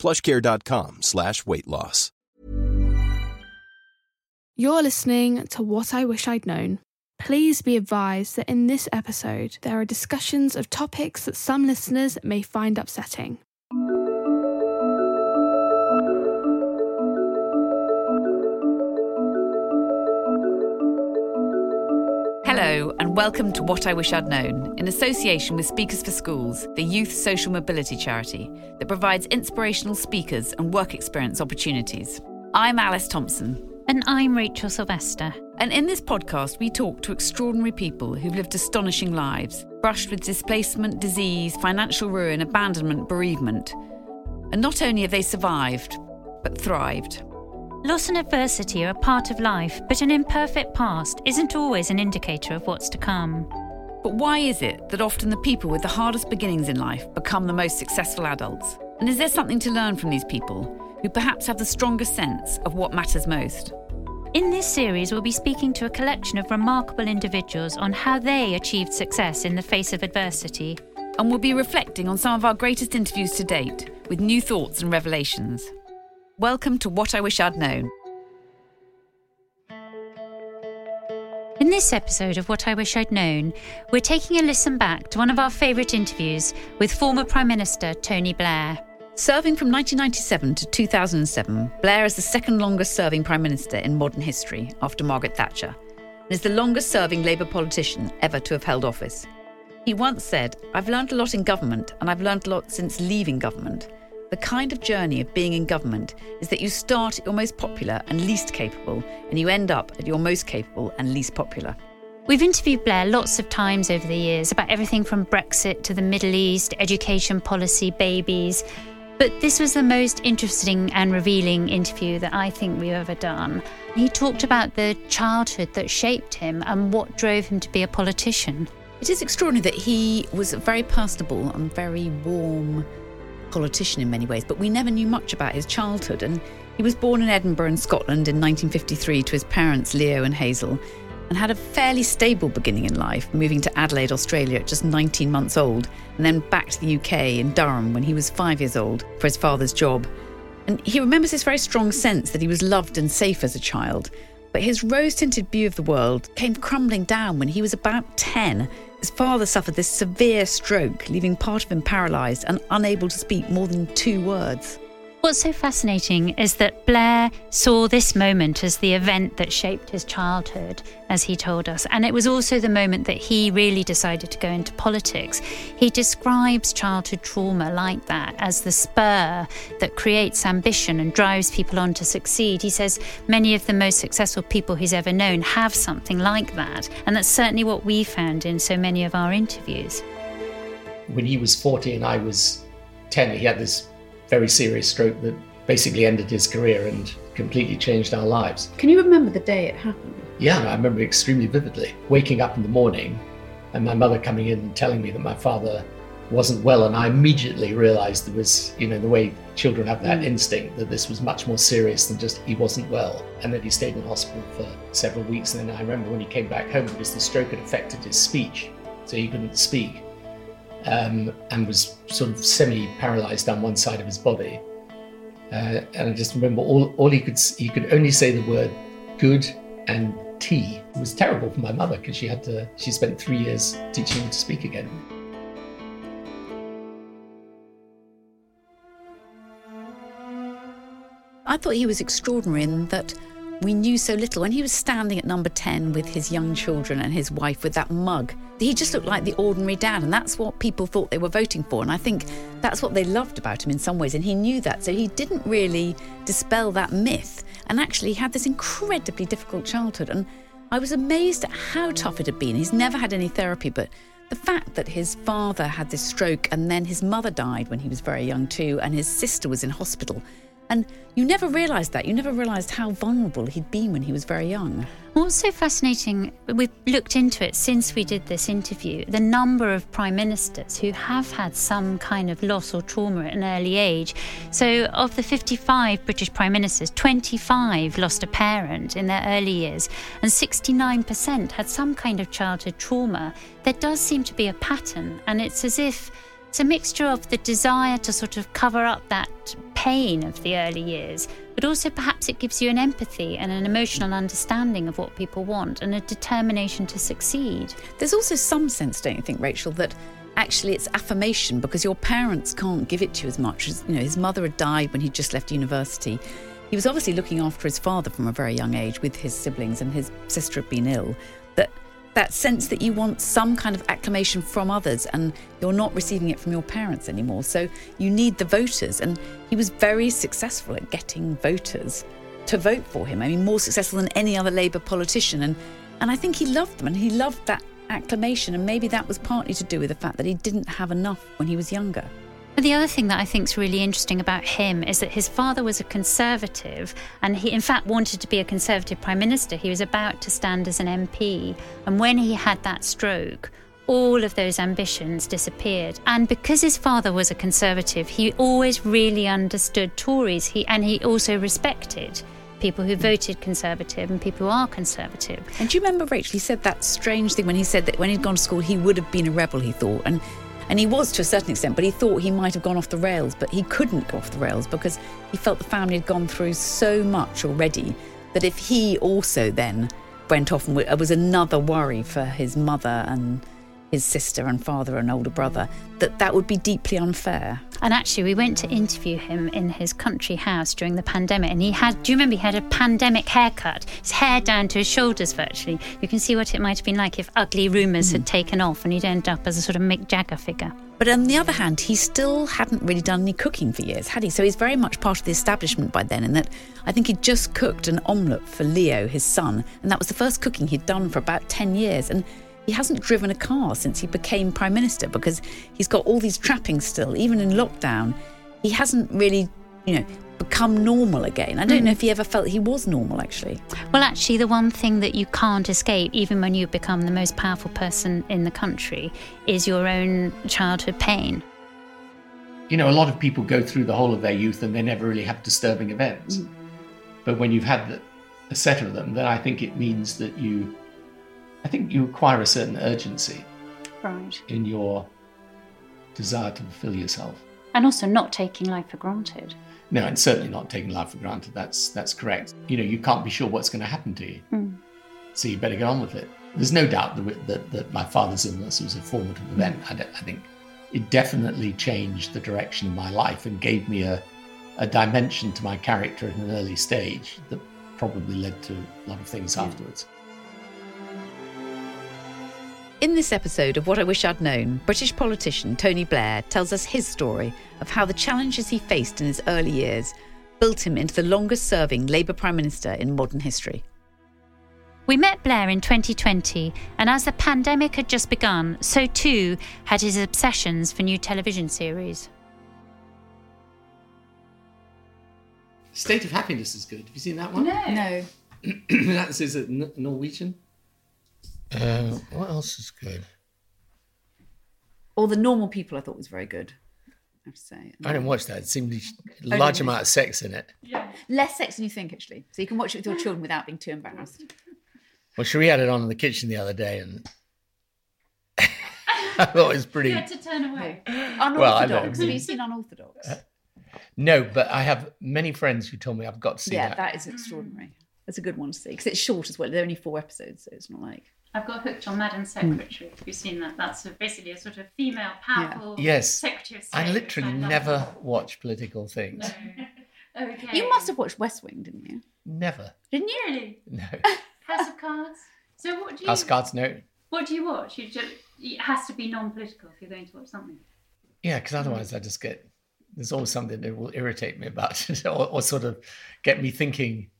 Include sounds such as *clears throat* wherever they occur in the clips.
plushcare.com slash weight loss. You're listening to What I Wish I'd Known. Please be advised that in this episode, there are discussions of topics that some listeners may find upsetting. Hello, and welcome to What I Wish I'd Known, in association with Speakers for Schools, the youth social mobility charity that provides inspirational speakers and work experience opportunities. I'm Alice Thompson. And I'm Rachel Sylvester. And in this podcast, we talk to extraordinary people who've lived astonishing lives, brushed with displacement, disease, financial ruin, abandonment, bereavement. And not only have they survived, but thrived. Loss and adversity are a part of life, but an imperfect past isn't always an indicator of what's to come. But why is it that often the people with the hardest beginnings in life become the most successful adults? And is there something to learn from these people who perhaps have the strongest sense of what matters most? In this series, we'll be speaking to a collection of remarkable individuals on how they achieved success in the face of adversity. And we'll be reflecting on some of our greatest interviews to date with new thoughts and revelations. Welcome to What I Wish I'd Known. In this episode of What I Wish I'd Known, we're taking a listen back to one of our favourite interviews with former Prime Minister Tony Blair. Serving from 1997 to 2007, Blair is the second longest serving Prime Minister in modern history after Margaret Thatcher and is the longest serving Labour politician ever to have held office. He once said, I've learned a lot in government and I've learned a lot since leaving government. The kind of journey of being in government is that you start at your most popular and least capable, and you end up at your most capable and least popular. We've interviewed Blair lots of times over the years about everything from Brexit to the Middle East, education policy, babies. But this was the most interesting and revealing interview that I think we've ever done. He talked about the childhood that shaped him and what drove him to be a politician. It is extraordinary that he was very personable and very warm politician in many ways, but we never knew much about his childhood. And he was born in Edinburgh in Scotland in 1953 to his parents, Leo and Hazel, and had a fairly stable beginning in life, moving to Adelaide, Australia at just 19 months old, and then back to the UK in Durham when he was five years old for his father's job. And he remembers this very strong sense that he was loved and safe as a child. But his rose tinted view of the world came crumbling down when he was about 10 his father suffered this severe stroke, leaving part of him paralysed and unable to speak more than two words. What's so fascinating is that Blair saw this moment as the event that shaped his childhood, as he told us. And it was also the moment that he really decided to go into politics. He describes childhood trauma like that as the spur that creates ambition and drives people on to succeed. He says many of the most successful people he's ever known have something like that. And that's certainly what we found in so many of our interviews. When he was 40 and I was 10, he had this very serious stroke that basically ended his career and completely changed our lives. Can you remember the day it happened? Yeah, I remember extremely vividly. Waking up in the morning and my mother coming in and telling me that my father wasn't well, and I immediately realized there was, you know, the way children have that mm. instinct that this was much more serious than just he wasn't well. And that he stayed in hospital for several weeks. And then I remember when he came back home because the stroke had affected his speech, so he couldn't speak um, and was sort of semi-paralyzed down one side of his body. Uh, and I just remember all, all he could he could only say the word good and tea. It was terrible for my mother because she had to she spent three years teaching him to speak again. I thought he was extraordinary in that we knew so little. When he was standing at number 10 with his young children and his wife with that mug, he just looked like the ordinary dad. And that's what people thought they were voting for. And I think that's what they loved about him in some ways. And he knew that. So he didn't really dispel that myth. And actually, he had this incredibly difficult childhood. And I was amazed at how tough it had been. He's never had any therapy, but the fact that his father had this stroke and then his mother died when he was very young too, and his sister was in hospital And you never realised that. You never realised how vulnerable he'd been when he was very young. What's so fascinating, we've looked into it since we did this interview, the number of prime ministers who have had some kind of loss or trauma at an early age. So, of the 55 British prime ministers, 25 lost a parent in their early years, and 69% had some kind of childhood trauma. There does seem to be a pattern, and it's as if it's a mixture of the desire to sort of cover up that pain of the early years, but also perhaps it gives you an empathy and an emotional understanding of what people want and a determination to succeed. There's also some sense, don't you think, Rachel, that actually it's affirmation because your parents can't give it to you as much as you know his mother had died when he'd just left university he was obviously looking after his father from a very young age with his siblings and his sister had been ill that that sense that you want some kind of acclamation from others and you're not receiving it from your parents anymore. So you need the voters. And he was very successful at getting voters to vote for him. I mean, more successful than any other Labour politician. And, and I think he loved them and he loved that acclamation. And maybe that was partly to do with the fact that he didn't have enough when he was younger. The other thing that I think is really interesting about him is that his father was a conservative, and he, in fact, wanted to be a conservative prime minister. He was about to stand as an MP, and when he had that stroke, all of those ambitions disappeared. And because his father was a conservative, he always really understood Tories. He and he also respected people who voted conservative and people who are conservative. And do you remember Rachel? He said that strange thing when he said that when he'd gone to school, he would have been a rebel. He thought, and and he was to a certain extent, but he thought he might have gone off the rails, but he couldn't go off the rails because he felt the family had gone through so much already that if he also then went off and it was another worry for his mother and his sister and father and older brother, that that would be deeply unfair. And actually, we went to interview him in his country house during the pandemic, and he had, do you remember, he had a pandemic haircut, his hair down to his shoulders virtually. You can see what it might have been like if ugly rumours mm. had taken off and he'd end up as a sort of Mick Jagger figure. But on the other hand, he still hadn't really done any cooking for years, had he? So he's very much part of the establishment by then, in that I think he'd just cooked an omelette for Leo, his son, and that was the first cooking he'd done for about 10 years. And he hasn't driven a car since he became prime minister because he's got all these trappings still, even in lockdown. He hasn't really, you know, become normal again. I don't mm. know if he ever felt he was normal, actually. Well, actually, the one thing that you can't escape, even when you become the most powerful person in the country, is your own childhood pain. You know, a lot of people go through the whole of their youth and they never really have disturbing events. Mm. But when you've had the, a set of them, then I think it means that you I think you acquire a certain urgency right. in your desire to fulfill yourself. And also not taking life for granted. No, and certainly not taking life for granted. That's that's correct. You know, you can't be sure what's going to happen to you, mm. so you better get on with it. There's no doubt that, that, that my father's illness was a formative mm. event. I, I, think it definitely changed the direction of my life and gave me a, a dimension to my character at an early stage that probably led to a lot of things yeah. afterwards. In this episode of What I Wish I'd Known, British politician Tony Blair tells us his story of how the challenges he faced in his early years built him into the longest serving Labour Prime Minister in modern history. We met Blair in 2020, and as the pandemic had just begun, so too had his obsessions for new television series. State of Happiness is good. Have you seen that one? No. No. That's is it Norwegian? Uh, what else is good? Or the normal people, I thought was very good. I have to say. I didn't watch that. It seemed a large amount of sex in it. Yeah. Less sex than you think, actually. So you can watch it with your children without being too embarrassed. Well, Cherie had it on in the kitchen the other day, and *laughs* I thought it was pretty. You had to turn away. Unorthodox. Well, Have you seen Unorthodox? Uh, no, but I have many friends who told me I've got to see yeah, that. Yeah, that is extraordinary. That's a good one to see because it's short as well. There are only four episodes, so it's not like. I've got hooked on Madam Secretary. Have you seen that? That's a, basically a sort of female, powerful yeah. yes. secretary of state. I literally never watch political things. No. *laughs* okay. You must have watched West Wing, didn't you? Never. Didn't you? Really? No. *laughs* House of Cards. So what do you? House of Cards, no. What do you watch? You just, it has to be non-political if you're going to watch something. Yeah, because hmm. otherwise I just get there's always something that will irritate me about *laughs* it or, or sort of get me thinking.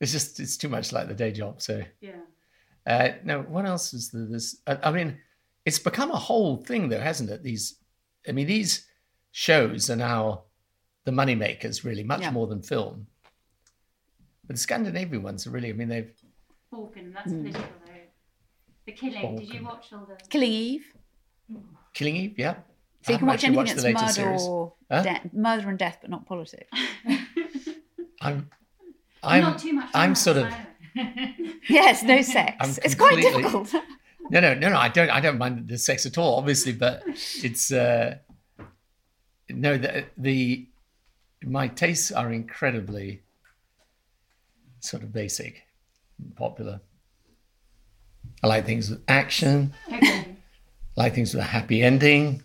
It's just it's too much like the day job. So yeah. Uh, now, what else is there? This, I, I, mean, it's become a whole thing, though, hasn't it? These, I mean, these shows are now the money makers, really, much Yeah. more than film. But the Scandinavian ones are really, I mean, they've Borgen, that's political though. The killing, did you watch all the. Killing Eve. Killing Eve, yeah. So I you can watch anything that's murder series. or Huh? de- murder and death, but not politics. *laughs* *laughs* I'm, I'm, Not too much. I'm sort of, either. *laughs* yes, no sex. I'm it's quite difficult. *laughs* no, no, no, no. I don't, I don't mind the sex at all, obviously, but it's, uh, no, the, the, my tastes are incredibly sort of basic, and popular. I like things with action. Okay. I like things with a happy ending.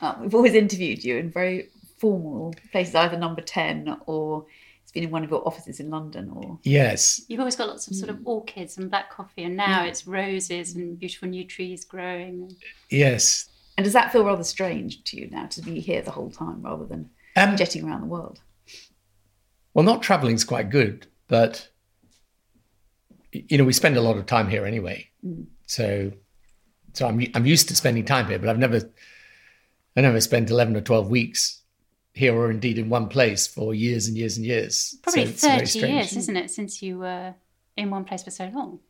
Uh, *laughs* we've always interviewed you in very formal places, either number 10 or it's been in one of your offices in London or. Yes, You've always got lots of sort of mm. orchids and black coffee, and now mm. it's roses and beautiful new trees growing. yes. And does that feel rather strange to you now to be here the whole time rather than Um, jetting around the world? Well, not traveling's quite good, but you know we spend a lot of time here anyway. Mm. So, so I'm I'm used to spending time here, but I've never I never spent eleven or twelve weeks here, or indeed in one place for years and years and years. Probably So it's very 30 strange. years, isn't it, since you were in one place for so long?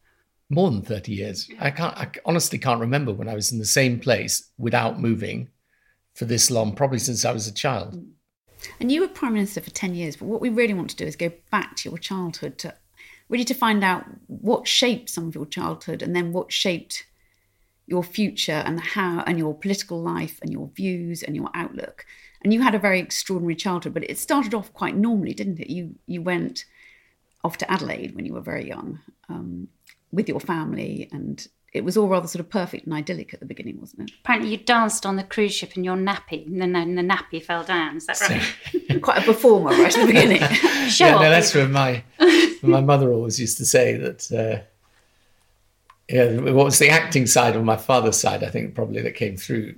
More than thirty years. I can't. I honestly can't remember when I was in the same place without moving for this long. Probably since I was a child. Mm. And you were Prime Minister for 10 years, but what we really want to do is go back to your childhood to really to find out what shaped some of your childhood and then what shaped your future and how and your political life and your views and your outlook. And you had a very extraordinary childhood, but it started off quite normally, didn't it? You you went off to Adelaide when you were very young um, with your family, and it was all rather sort of perfect and idyllic at the beginning, wasn't it? Apparently, you danced on the cruise ship in your nappy, and then and the nappy fell down. Is that right? *laughs* Quite a performer right at the beginning. *laughs* Show yeah, off, no, that's Eva. what my my mother always used to say that. Uh, yeah, what was the acting side of my father's side? I think probably that came through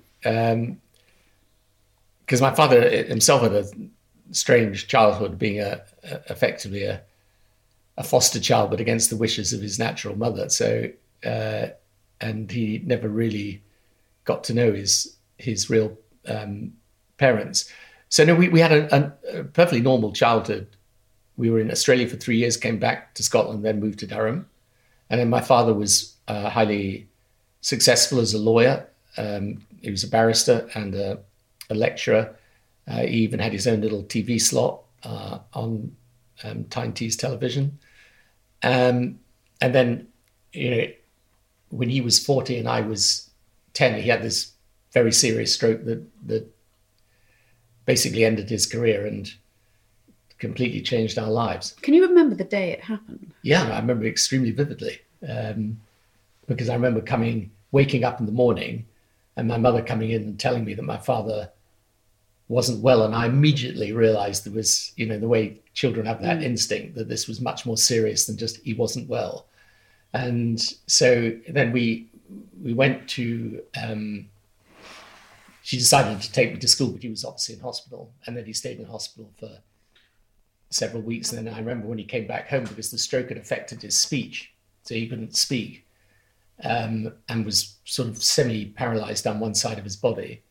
because my father himself had a strange childhood, being a, a effectively a a foster child, but against the wishes of his natural mother. So, uh, and he never really got to know his his real um, parents. So no, we, we had a, a, perfectly normal childhood. We were in Australia for three years, came back to Scotland, then moved to Durham, and then my father was uh, highly successful as a lawyer. Um, he was a barrister and a, a lecturer. Uh, he even had his own little TV slot uh, on um, Tyne Tees television. Um, and then, you know, when he was 40 and I was 10, he had this very serious stroke that, that basically ended his career and completely changed our lives. Can you remember the day it happened? Yeah, I remember extremely vividly um, because I remember coming, waking up in the morning and my mother coming in and telling me that my father wasn't well. And I immediately realized there was, you know, the way children have that instinct that this was much more serious than just he wasn't well. And so then we we went to um, she decided to take me to school, but he was obviously in hospital. And then he stayed in hospital for several weeks. And then I remember when he came back home because the stroke had affected his speech. So he couldn't speak um, and was sort of semi paralyzed down one side of his body.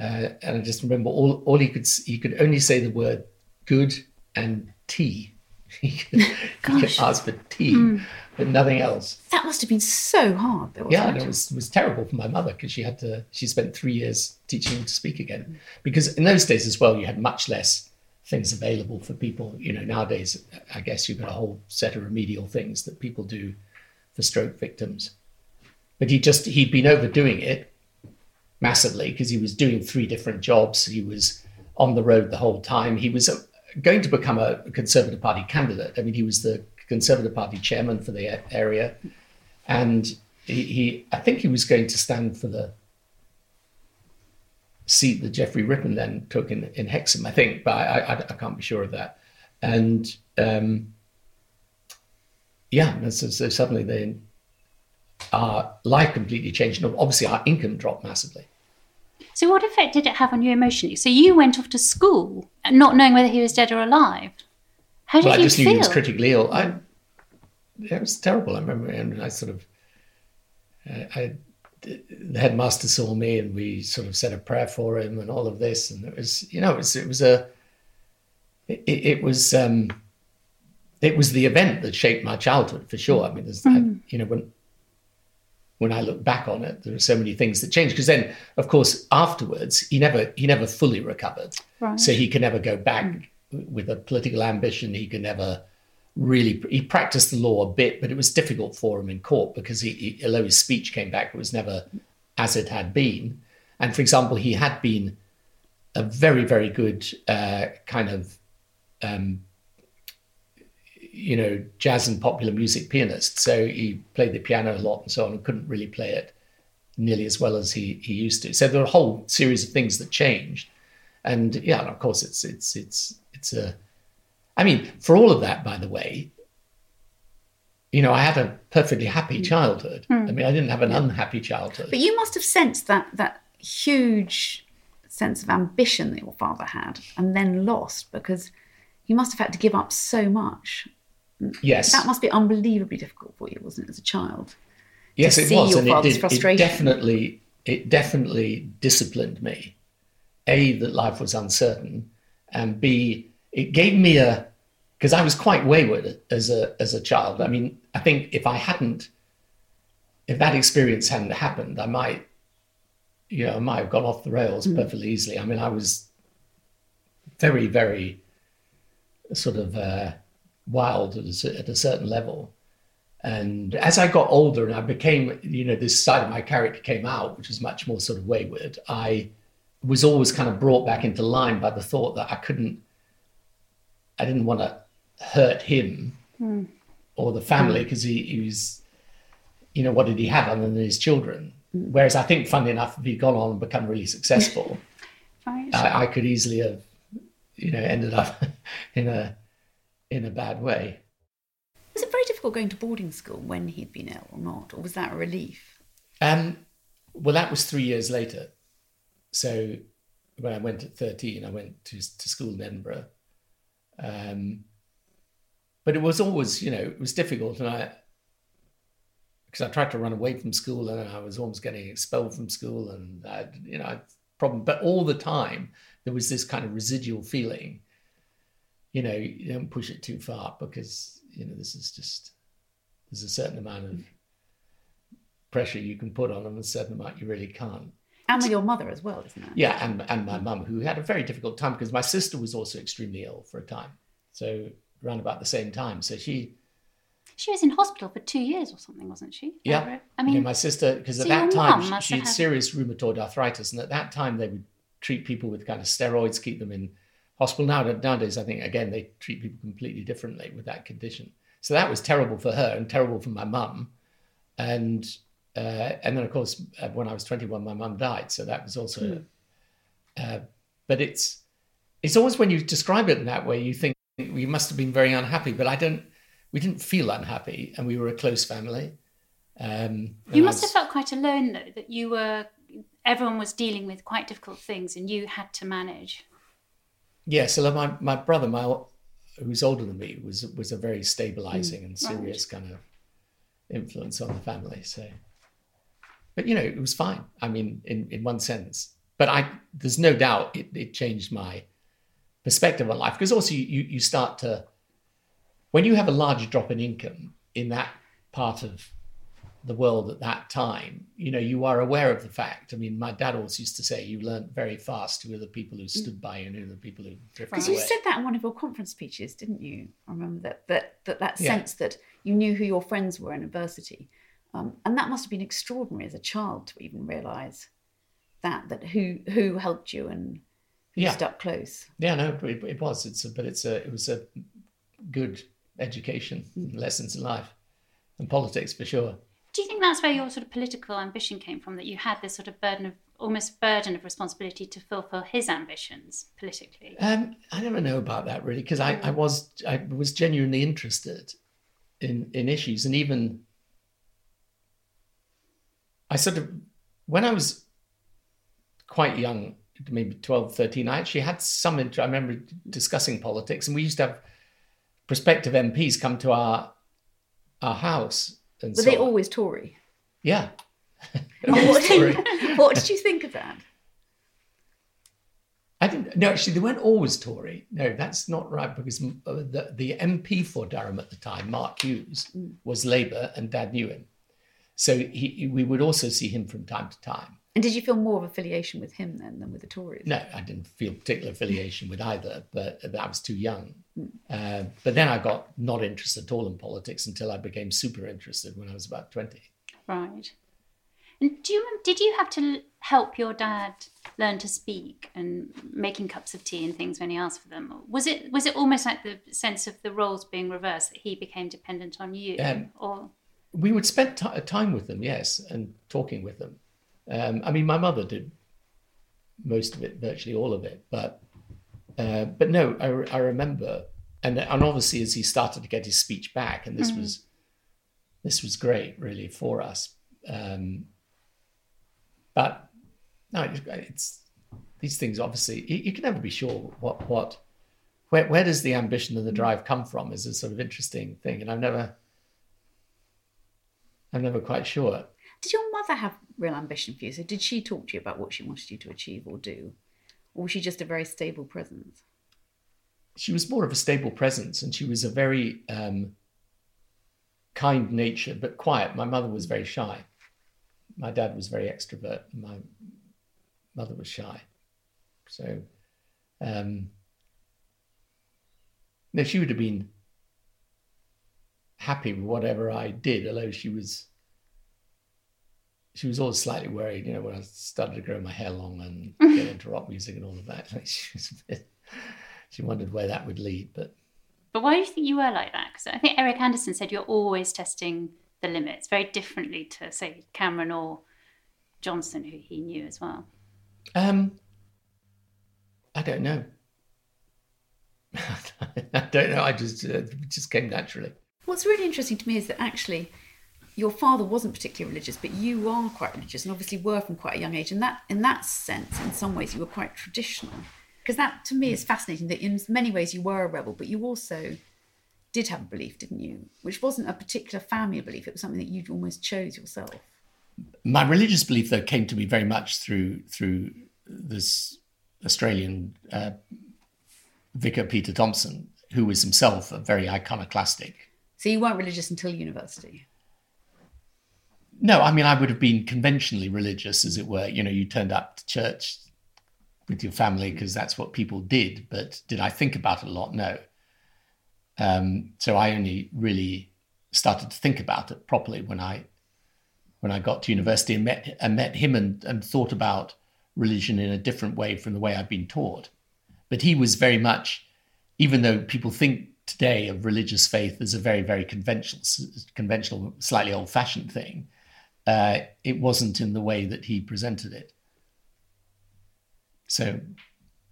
Uh, and I just remember all, all he could he could only say the word good and tea. *laughs* he, could, he could ask for tea, but nothing else. That must have been so hard, though. Yeah, and it? it was it was terrible for my mother because she had to. She spent three years teaching him to speak again. Because in those days as well, you had much less things available for people. You know, nowadays, I guess you've got a whole set of remedial things that people do for stroke victims. But he just he'd been overdoing it massively because he was doing three different jobs. He was on the road the whole time. He was uh, going to become a Conservative Party candidate. I mean, he was the Conservative Party chairman for the area, and he, he I think he was going to stand for the seat that Geoffrey Rippon then took in, in Hexham, I think, but I, I, I can't be sure of that. And um, yeah, so, so suddenly they, our life completely changed. Obviously, our income dropped massively. So, what effect did it have on you emotionally? So, you went off to school not knowing whether he was dead or alive. How did Well, I you just feel? knew he was critically ill. I, it was terrible. I remember, and I sort of, I, I the headmaster saw me and we sort of said a prayer for him and all of this. And it was, you know, it was, it was a, it, it was, um, it was the event that shaped my childhood for sure. I mean, there's, mm. I, you know, when, when I look back on it, there are so many things that changed. Because then, of course, afterwards, he never, he never fully recovered. Right. So he could never go back mm. with a political ambition. He could never, really he practiced the law a bit, but it was difficult for him in court because he, he, although his speech came back, it was never as it had been. And for example, he had been a very very good uh, kind of um, you know jazz and popular music pianist. So he played the piano a lot and so on, and couldn't really play it nearly as well as he he used to. So there are a whole series of things that changed. And yeah, and of course it's it's it's it's a I mean, for all of that, by the way, you know, I had a perfectly happy hmm. childhood. Mm. I mean, I didn't have an unhappy childhood. But you must have sensed that that huge sense of ambition that your father had, and then lost because you must have had to give up so much. Yes, that must be unbelievably difficult for you, wasn't it, as a child? Yes, it was, and it, did, it definitely it definitely disciplined me. A that life was uncertain, and B it gave me a because I was quite wayward as a as a child. I mean, I think if I hadn't, if that experience hadn't happened, I might, you know, I might have gone off the rails mm. perfectly easily. I mean, I was very, very sort of uh, wild at a, at a certain level. And as I got older and I became, you know, this side of my character came out, which was much more sort of wayward, I was always kind of brought back into line by the thought that I couldn't, I didn't want to hurt him mm. or the family because mm. he, he, was, you know, what did he have other than his children? Mm. Whereas I think, funny enough, if he'd gone on and become really successful. *laughs* I, I, could easily have, you know, ended up *laughs* in a in a bad way. Was it very difficult going to boarding school when he'd been ill or not, or was that a relief? Um, well, that was three years later. So when I went at 13, I went to, to school in Edinburgh. Um, but it was always, you know, it was difficult. And I, because I tried to run away from school and I was almost getting expelled from school and I, you know, problem. But all the time there was this kind of residual feeling, you know, you don't push it too far because, you know, this is just, there's a certain amount of pressure you can put on them and a certain amount you really can't. And with your mother as well, isn't it? Yeah, and, and my mum, who had a very difficult time because my sister was also extremely ill for a time. So around about the same time. So she she was in hospital for two years or something, wasn't she? Yeah. I mean, you know, my sister, because so at that time she, she had serious rheumatoid arthritis, and at that time they would treat people with kind of steroids, keep them in hospital. Now, nowadays, I think again they treat people completely differently with that condition. So that was terrible for her and terrible for my mum, and uh, and then of course uh, when I was 21, my mum died. So that was also, mm. uh, but it's it's always when you describe it in that way, you think we must have been very unhappy, but I don't. We didn't feel unhappy, and we were a close family. Um, you must was, have felt quite alone, though, that you were. Everyone was dealing with quite difficult things, and you had to manage. Yeah, so my my brother, my who's older than me, was was a very stabilizing mm, and serious right. kind of influence on the family. So, but you know, it was fine. I mean, in in one sense, but I there's no doubt it, it changed my perspective on life because also you, you start to when you have a large drop in income in that part of the world at that time you know you are aware of the fact i mean my dad always used to say you learned very fast who are the people who stood by you and who are the people who drifted because you said that in one of your conference speeches didn't you i remember that that that, that sense yeah. that you knew who your friends were in adversity um, and that must have been extraordinary as a child to even realize that that who who helped you and yeah. stuck close. Yeah, no, it, it was. It's a, but it's a it was a good education, mm. lessons in life and politics for sure. Do you think that's where your sort of political ambition came from? That you had this sort of burden of almost burden of responsibility to fulfil his ambitions politically. Um, I never know about that really because I, I was I was genuinely interested in in issues and even I sort of when I was quite young maybe 12, 13, I actually had some, I remember discussing politics and we used to have prospective MPs come to our our house. And Were so they always Tory? Yeah. *laughs* what, did, *laughs* what did you think of that? I didn't. No, actually, they weren't always Tory. No, that's not right because uh, the, the MP for Durham at the time, Mark Hughes, was Labour, and Dad knew him. So he, we would also see him from time to time. And did you feel more of affiliation with him then than with the Tories? No, I didn't feel particular affiliation with either, but I was too young. Uh, but then I got not interested at all in politics until I became super interested when I was about 20. Right. And do you did you have to help your dad learn to speak and making cups of tea and things when he asked for them? Was it was it almost like the sense of the roles being reversed that he became dependent on you, Um, or We would spend ti time with them, yes, and talking with them. Um, I mean, my mother did most of it, virtually all of it, but uh, but no, I, I remember, and and obviously as he started to get his speech back, and this was this was great, really, for us. Um, but no, it's, it's these things. Obviously, you, you can never be sure what what where where does the ambition and the drive come from? Is a sort of interesting thing, and I've never I'm never quite sure. Did your mother have real ambition for you? So did she talk to you about what she wanted you to achieve or do? Or was she just a very stable presence? She was more of a stable presence, and she was a very um, kind natured but quiet. My mother was very shy. My dad was very extrovert. My mother was shy. So, um, no, she would have been happy with whatever I did, although she was she was always slightly worried, you know, when I started to grow my hair long and *laughs* get into rock music and all of that. *laughs* Like she was a bit, she wondered where that would lead, but but why do you think you were like that? Because I think Eric Anderson said you're always testing the limits very differently to say Cameron or Johnson, who he knew as well. um, I don't know. *laughs* I don't know. I just uh, it just came naturally. What's really interesting to me is that actually your father wasn't particularly religious, but you are quite religious and obviously were from quite a young age. And that in that sense, in some ways, you were quite traditional. Because that to me is fascinating that in many ways you were a rebel, but you also did have a belief, didn't you? Which wasn't a particular family belief, it was something that you almost chose yourself. My religious belief, though, came to me very much through through this Australian uh, vicar Peter Thomson, who was himself a very iconoclastic So you weren't religious until university. No, I mean, I would have been conventionally religious, as it were. You know, you turned up to church with your family because that's what people did. But did I think about it a lot? No. Um, so I only really started to think about it properly when I when I got to university and met and met him and, and thought about religion in a different way from the way I'd been taught. But he was very much, even though people think today of religious faith as a very very conventional, conventional, slightly old fashioned thing uh, it wasn't in the way that he presented it. So,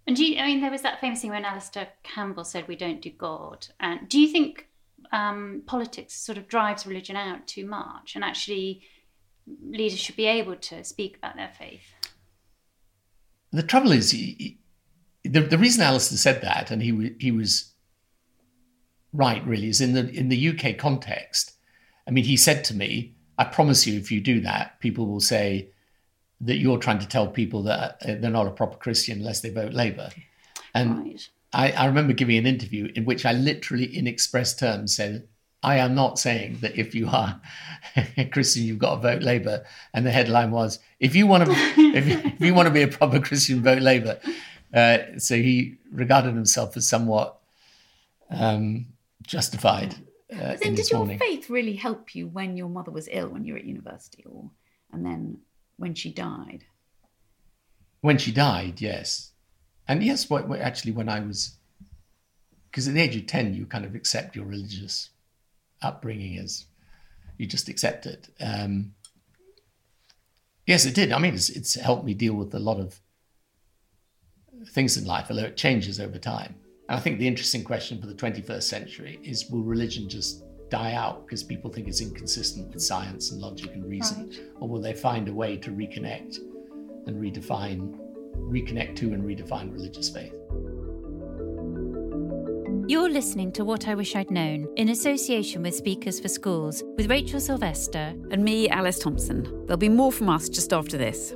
And do you, I mean, there was that famous thing when Alastair Campbell said, "We don't do God." And do you think um, politics sort of drives religion out too much, and actually leaders should be able to speak about their faith? the trouble is, he, he- the, the reason Alastair said that, and he, he was right, really, is in the, in the UK context. I mean, he said to me, I promise you, if you do that, people will say that you're trying to tell people that uh, they're not a proper Christian unless they vote Labour. And Right. I, I remember giving an interview in which I literally, in express terms, said, I am not saying that if you are *laughs* a Christian, you've got to vote Labour. And the headline was, if you want to, if, you- if you want to be a proper Christian, vote Labour. Uh, so he regarded himself as somewhat um, justified uh, then, did your morning. faith really help you when your mother was ill when you were at university, or and then when she died? When she died, yes. And yes, what, what- actually, when I was, because at the age of 10, you kind of accept your religious upbringing as you just accept it. Um, yes, it did. I mean, it's, it's helped me deal with a lot of things in life, although it changes over time. And I think the interesting question for the 21st century is will religion just die out because people think it's inconsistent with science and logic and reason? Or will they find a way to reconnect and redefine, reconnect to and redefine religious faith? You're listening to What I Wish I'd Known in association with Speakers for Schools with Rachel Sylvester and me, Alice Thompson. There'll be more from us just after this.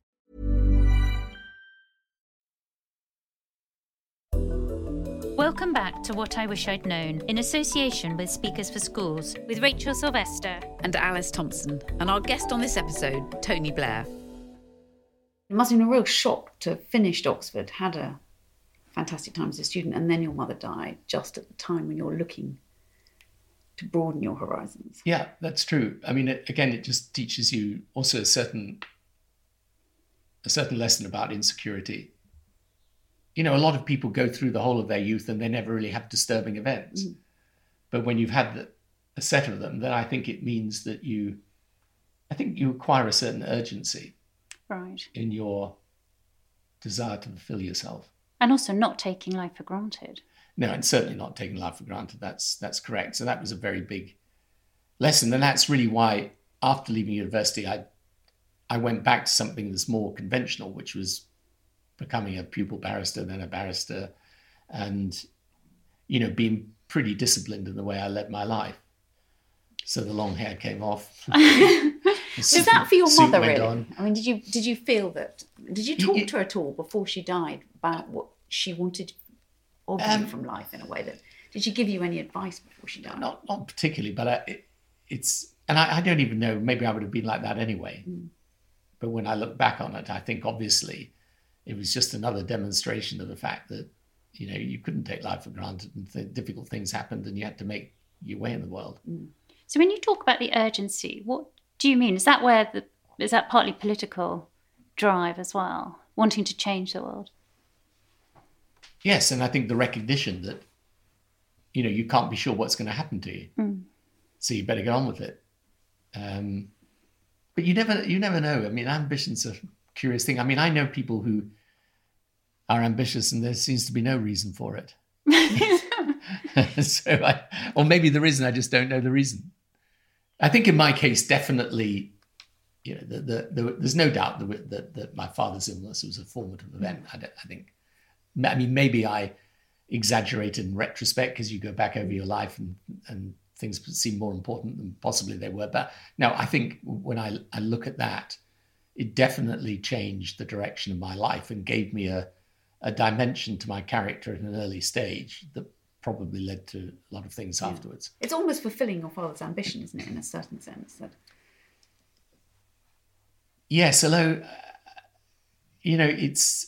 Welcome back to What I Wish I'd Known in association with Speakers for Schools with Rachel Sylvester and Alice Thompson, and our guest on this episode, Tony Blair. It must have been a real shock to have finished Oxford, had a fantastic time as a student, and then your mother died just at the time when you're looking to broaden your horizons. Yeah, that's true. I mean, it, again, it just teaches you also a certain a certain lesson about insecurity. You know, a lot of people go through the whole of their youth and they never really have disturbing events. Mm. But when you've had the, a set of them, then I think it means that you, I think you acquire a certain urgency, right, in your desire to fulfill yourself, and also not taking life for granted. No, and certainly not taking life for granted. That's that's correct. So that was a very big lesson, and that's really why after leaving university, I I went back to something that's more conventional, which was becoming a pupil barrister, then a barrister, and you know being pretty disciplined in the way I led my life. So the long hair came off. *laughs* Is that for your mother really? On. I mean, did you did you feel that? Did you talk to her at all before she died about what she wanted or um, from life in a way that? Did she give you any advice before she died? Not not particularly, but I, it, it's and I, I, don't even know. Maybe I would have been like that anyway. Mm. But when I look back on it, I think obviously it was just another demonstration of the fact that you know you couldn't take life for granted and th- difficult things happened and you had to make your way in the world. Mm. So when you talk about the urgency, what do you mean? Is that where the is that partly political drive as well, wanting to change the world? Yes, and I think the recognition that you know you can't be sure what's going to happen to you, mm. so you better get on with it. Um, but you never you never know. I mean, ambition's a curious thing. I mean, I know people who are ambitious, and there seems to be no reason for it. *laughs* *laughs* so, I, or maybe the reason I just don't know the reason. I think in my case, definitely, you know, the, the, the, there's no doubt that, that, that, my father's illness was a formative event. I, I think, I mean, maybe I exaggerated in retrospect because you go back over your life and, and things seem more important than possibly they were. But now I think when I, I look at that, it definitely changed the direction of my life and gave me a, a dimension to my character at an early stage that probably led to a lot of things yeah. afterwards. It's almost fulfilling your father's ambition, isn't it, in a certain sense? That... Yes, although, uh, you know, it's.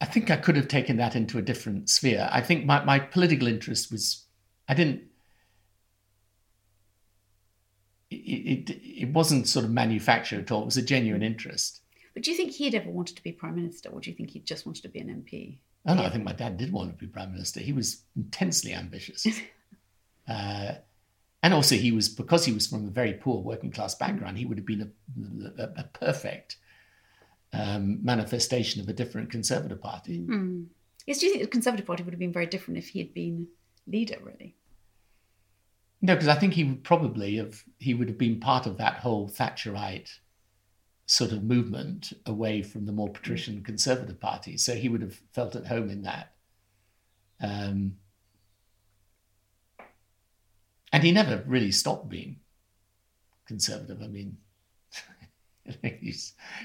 I think I could have taken that into a different sphere. I think my, my political interest was. I didn't it, it, it wasn't sort of manufactured at all. It was a genuine interest. But do you think he'd ever wanted to be prime minister, or do you think he just wanted to be an MP? Oh no, I think my dad did want to be prime minister. He was intensely ambitious, *laughs* uh, and also he was because he was from a very poor working class background. He would have been a, a, a perfect um, manifestation of a different Conservative Party. Mm. Yes, do you think the Conservative Party would have been very different if he had been leader? Really? No, because I think he would probably have he would have been part of that whole Thatcherite sort of movement away from the more patrician Conservative Party. So he would have felt at home in that. Um, and he never really stopped being conservative. I mean, *laughs*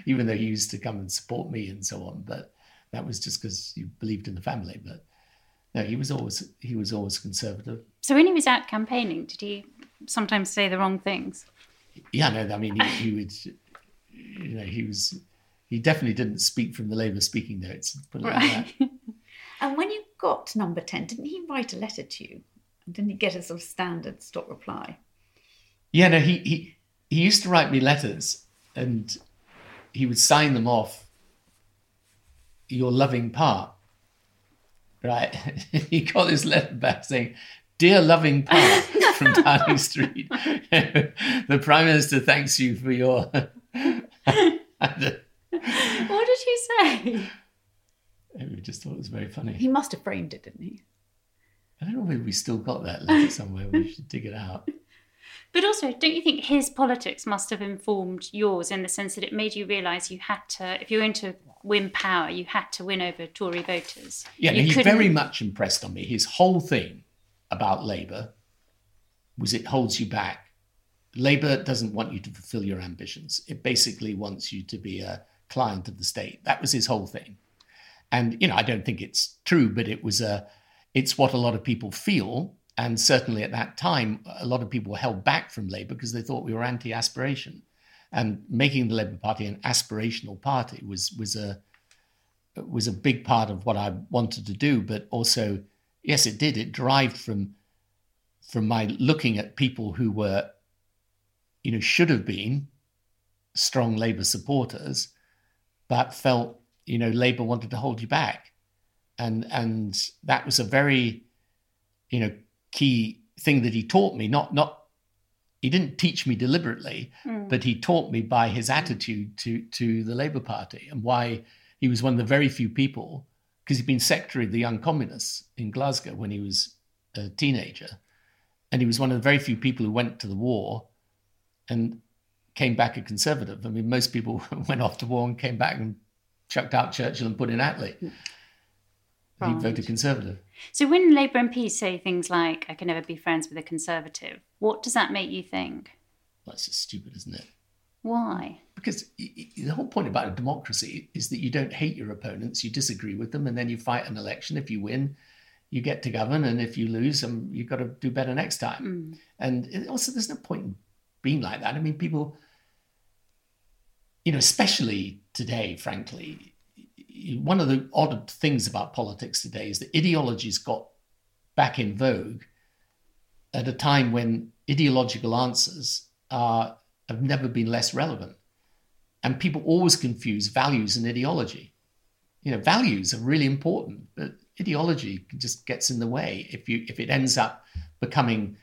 even though he used to come and support me and so on. But that was just because he believed in the family. But no, he was always he was always conservative. So when he was out campaigning, did he sometimes say the wrong things? Yeah, no, I mean he, he would, you know, he was he definitely didn't speak from the Labour speaking notes. Right. Like *laughs* and when you got to number ten, didn't he write a letter to you? Didn't he get a sort of standard stop reply? Yeah, no, he he he used to write me letters, and he would sign them off. Your loving part right? *laughs* he got this letter back saying, Dear loving Pa *laughs* from Downing Street, *laughs* the Prime Minister thanks you for your. what did he say? We just thought it was very funny. He must have framed it, didn't he? I don't know if we still got that letter somewhere. We should dig it out. But also, don't you think his politics must have informed yours in the sense that it made you realise you had to, if you're going to win power, you had to win over Tory voters? Yeah, no, he's very much impressed on me. His whole thing about Labour was it holds you back. Labour doesn't want you to fulfil your ambitions. It basically wants you to be a client of the state. That was his whole thing. And you know, I don't think it's true, but it was a it's what a lot of people feel and certainly at that time, a lot of people were held back from Labour because they thought we were anti aspiration. And making the Labour Party an aspirational party was, was, a, was a big part of what I wanted to do. But also, yes, it did. It derived from, from my looking at people who were, you know, should have been strong Labour supporters, but felt, you know, Labour wanted to hold you back. And, and that was a very, you know, key thing that he taught me. Not not he didn't teach me deliberately, mm. but he taught me by his attitude to to the Labour Party and why he was one of the very few people because he'd been secretary of the Young Communists in Glasgow when he was a teenager, and he was one of the very few people who went to the war and came back a conservative. I mean, most people *laughs* went off to war and came back and chucked out Churchill and put in Attlee. Mm. Right. He voted conservative. So when Labour MPs say things like, I can never be friends with a Conservative, what does that make you think? That's just stupid, isn't it? Why? Because the whole point about a democracy is that you don't hate your opponents, you disagree with them, and then you fight an election. If you win, you get to govern, and if you lose, um, you've got to do better next time. Mm. And also, there's no point in being like that. I mean, people, you know, especially today, frankly, one of the odd things about politics today is that ideologies got back in vogue at a time when ideological answers are, have never been less relevant. And people always confuse values and ideology. You know, values are really important, but ideology just gets in the way if you if it ends up becoming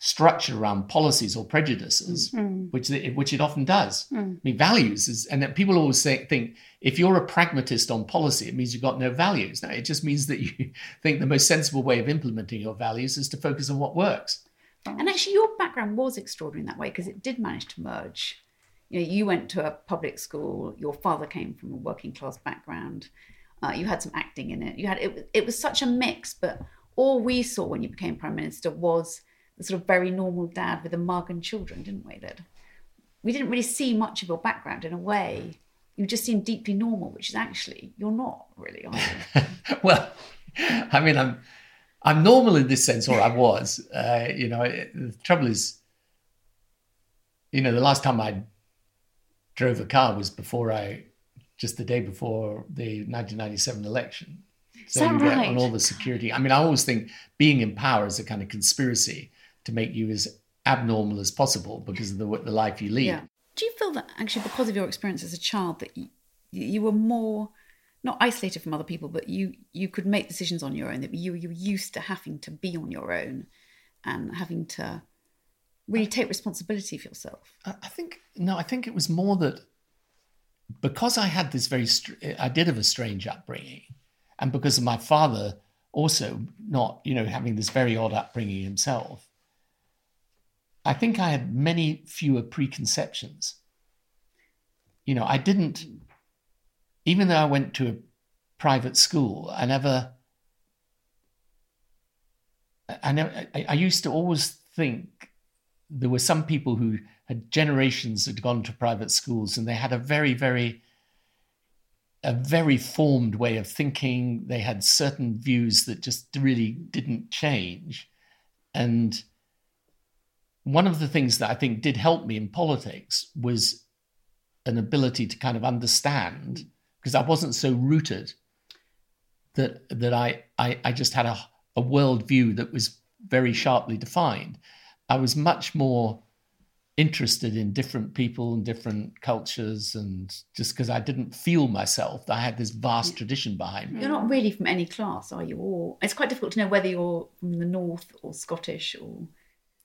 structure around policies or prejudices, mm. which it, which it often does. Mm. I mean, values is, and that people always say, think if you're a pragmatist on policy, it means you've got no values. No, it just means that you *laughs* think the most sensible way of implementing your values is to focus on what works. And actually, your background was extraordinary in that way because it did manage to merge. You know, you went to a public school. Your father came from a working class background. Uh, you had some acting in it. You had it. It was such a mix, but all we saw when you became prime minister was the sort of very normal dad with a mug and children, didn't we? That we didn't really see much of your background in a way. You just seemed deeply normal, which is actually you're not really, are you? *laughs* well, I mean, I'm I'm normal in this sense, or I was. Uh, you know, it, the trouble is, you know, the last time I drove a car was before I, just the day before the 1997 election. So you get right? on all the security. I mean, I always think being in power is a kind of conspiracy to make you as abnormal as possible because of the, the life you lead. Yeah. Do you feel that actually, because of your experience as a child, that you, you were more not isolated from other people, but you you could make decisions on your own. That you you were used to having to be on your own and having to really take responsibility for yourself. I think no, I think it was more that because I had this very I did have a strange upbringing, and because of my father also not you know having this very odd upbringing himself, I think I had many fewer preconceptions. You know, I didn't, even though I went to a private school, I never, I, never, I, I used to always think there were some people who had generations had gone to private schools and they had a very, very a very formed way of thinking. They had certain views that just really didn't change. And one of the things that I think did help me in politics was an ability to kind of understand, because I wasn't so rooted that that I I, I just had a, a worldview that was very sharply defined. I was much more interested in different people and different cultures and just because I didn't feel myself I had this vast tradition behind me. You're not really from any class, are you? Or it's quite difficult to know whether you're from the north or Scottish or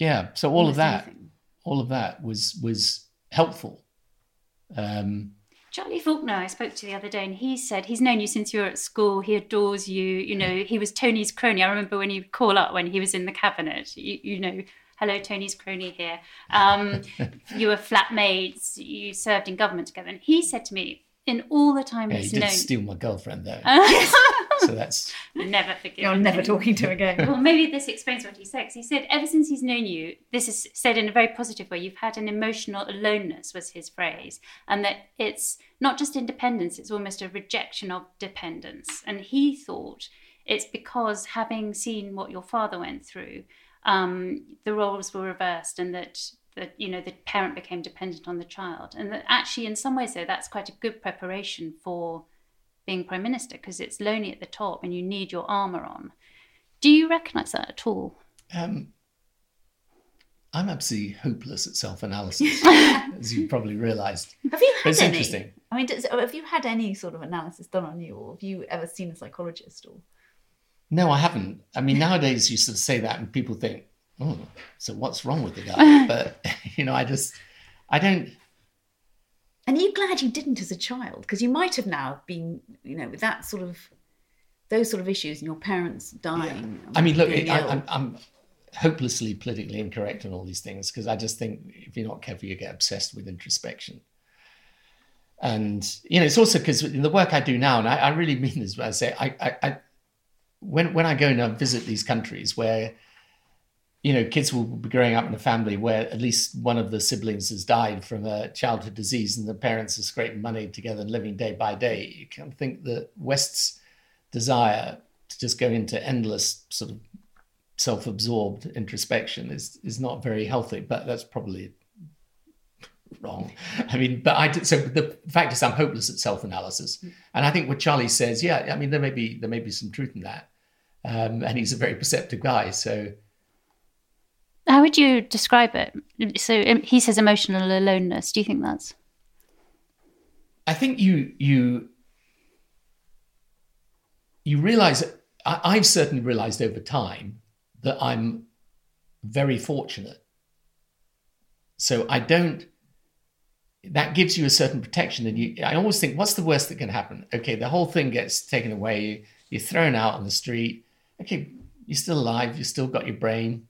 Yeah, so all of that anything. all of that was was helpful. Um Charlie Falconer, I spoke to the other day, and he said he's known you since you were at school. He adores you. You know, he was Tony's crony. I remember when you call up when he was in the cabinet. You, you know, hello, Tony's crony here. Um, *laughs* you were flatmates. You served in government together. And he said to me, in all the time yeah, he he's did known, steal my girlfriend though. *laughs* so that's *laughs* never forgive. You're never talking to him again. Well, maybe this explains what he said. 'cause He said, ever since he's known you, this is said in a very positive way, you've had an emotional aloneness, was his phrase. And that it's not just independence, it's almost a rejection of dependence. And he thought it's because having seen what your father went through, um, the roles were reversed and that. That you know, the parent became dependent on the child, and that actually, in some ways, though, that's quite a good preparation for being prime minister because it's lonely at the top and you need your armor on. Do you recognise that at all? um I'm absolutely hopeless at self-analysis, *laughs* as you probably realised. Have you had it's any? interesting. I mean, does, have you had any sort of analysis done on you, or have you ever seen a psychologist? Or No, I haven't. I mean, nowadays you sort of say that and people think, oh, so what's wrong with the guy? *laughs* But, *laughs* you know, I just, I don't, and are you glad you didn't as a child? Because you might have now been, you know, with that sort of those sort of issues and your parents dying. I mean, look, being I, I'm, I'm hopelessly politically incorrect on all these things because I just think if you're not careful, you get obsessed with introspection. And, you know, it's also because in the work I do now, and I, I really mean this when I say, I, I, I when, when I go and I visit these countries where, you know, kids will be growing up in a family where at least one of the siblings has died from a childhood disease and the parents are scraping money together and living day by day. You can think that West's desire to just go into endless sort of self-absorbed introspection is is not very healthy, but that's probably wrong. *laughs* I mean, but I did, so the fact is I'm hopeless at self-analysis. And I think what Charlie says, yeah, I mean there may be there may be some truth in that. Um, and he's a very perceptive guy, so How would you describe it? So he says emotional aloneness. Do you think that's I think you you you realize I, I've certainly realized over time that I'm very fortunate. So I don't that gives you a certain protection and you I always think what's the worst that can happen? Okay, the whole thing gets taken away, you're thrown out on the street. Okay, you're still alive, you've still got your brain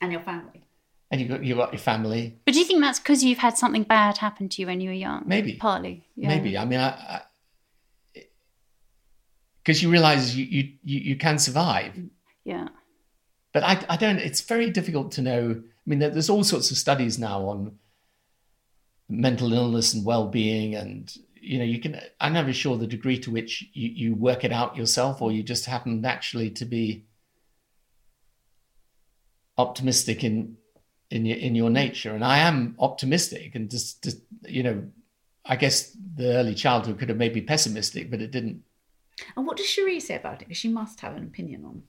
and your family. and you got you got your family. But do you think that's because you've had something bad happen to you when you were young? Maybe. Partly. Yeah. Maybe. I mean, I, because you realize you, you you you can survive. Yeah. But I I don't. It's very difficult to know. I mean, there, there's all sorts of studies now on mental illness and well-being, and you know, you can. I'm never sure the degree to which you you work it out yourself, or you just happen naturally to be optimistic in in your in your nature. And I am optimistic, and just just you know, I guess the early childhood could have made me pessimistic, but it didn't. And what does Cherie say about it? Because she must have an opinion on.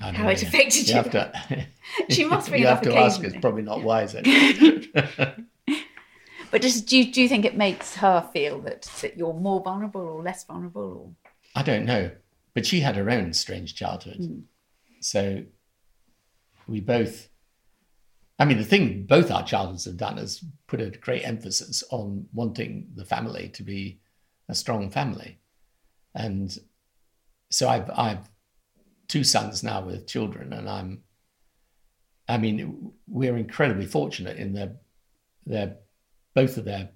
How know, it affected you. have to, *laughs* *laughs* She must bring you have to ask. It's probably not wise. *laughs* But does, do, you, do you think it makes her feel that, that you're more vulnerable or less vulnerable? Or I don't know, but she had her own strange childhood, Hmm. so we both. I mean, the thing both our childhoods have done is put a great emphasis on wanting the family to be a strong family, and so I've I've two sons now with children, and I'm. I mean, we're incredibly fortunate in that they're both of their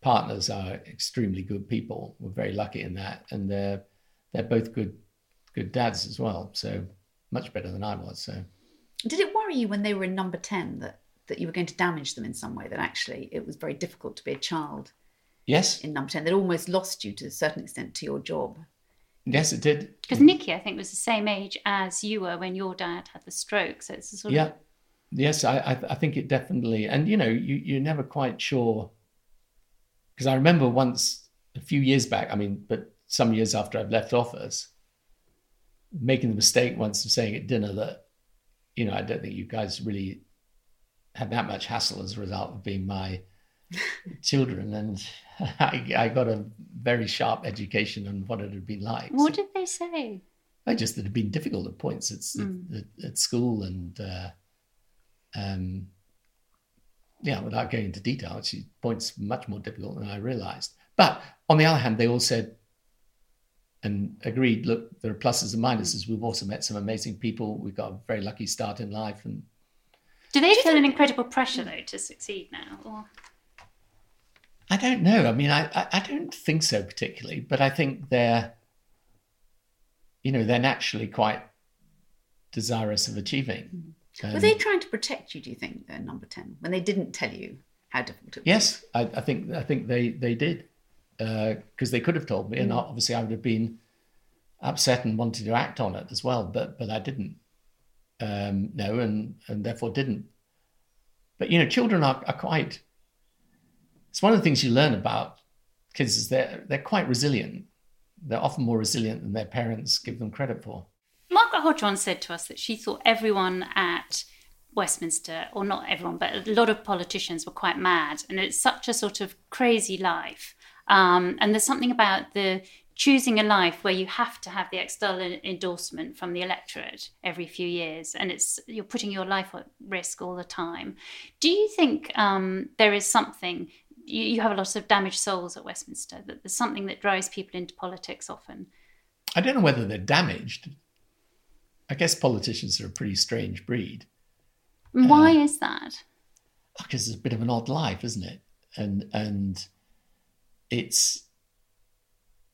partners are extremely good people. We're very lucky in that, and they're they're both good good dads as well. So much better than I was. So did it worry you when they were in number 10 that that you were going to damage them in some way, that actually it was very difficult to be a child Yes, in number 10, that almost lost you to a certain extent to your job. yes, it did. Because Nikki, I think, was the same age as you were when your dad had the stroke. So it's a sort of Yeah, of yes, I, I I think it definitely, and you know, you you're never quite sure because I remember once a few years back. I mean, but some years after I've left office, making the mistake once of saying at dinner that, you know, I don't think you guys really had that much hassle as a result of being my *laughs* children, and *laughs* I, I got a very sharp education on what it had been like. What did they say? I just that it had been difficult at points at, at, at school and uh, um, yeah, without going into detail, actually points much more difficult than I realized. But on the other hand, they all said and agreed, look, there are pluses and minuses. We've also met some amazing people. We've got a very lucky start in life and Do they feel an incredible pressure though to succeed now? Or I don't know. I mean, I, I, I don't think so particularly, but I think they're, you know, they're naturally quite desirous of achieving. Were Um, they trying to protect you, do you think, at number 10, when they didn't tell you how difficult it was? Yes, I, I think I think they they did because they could have told me, and obviously I would have been upset and wanted to act on it as well, but but I didn't um, know, and and therefore didn't. But you know, children are, are quite. It's one of the things you learn about kids is they're they're quite resilient. They're often more resilient than their parents give them credit for. Margaret Hodge once said to us that she thought everyone at Westminster, or not everyone, but a lot of politicians were quite mad, and it's such a sort of crazy life. Um, and there's something about the choosing a life where you have to have the external endorsement from the electorate every few years, and it's you're putting your life at risk all the time. Do you think um, there is something? You, you have a lot of damaged souls at Westminster. That there's something that drives people into politics often. I don't know whether they're damaged. I guess politicians are a pretty strange breed. Why is that? because it's a bit of an odd life, isn't it? And and it's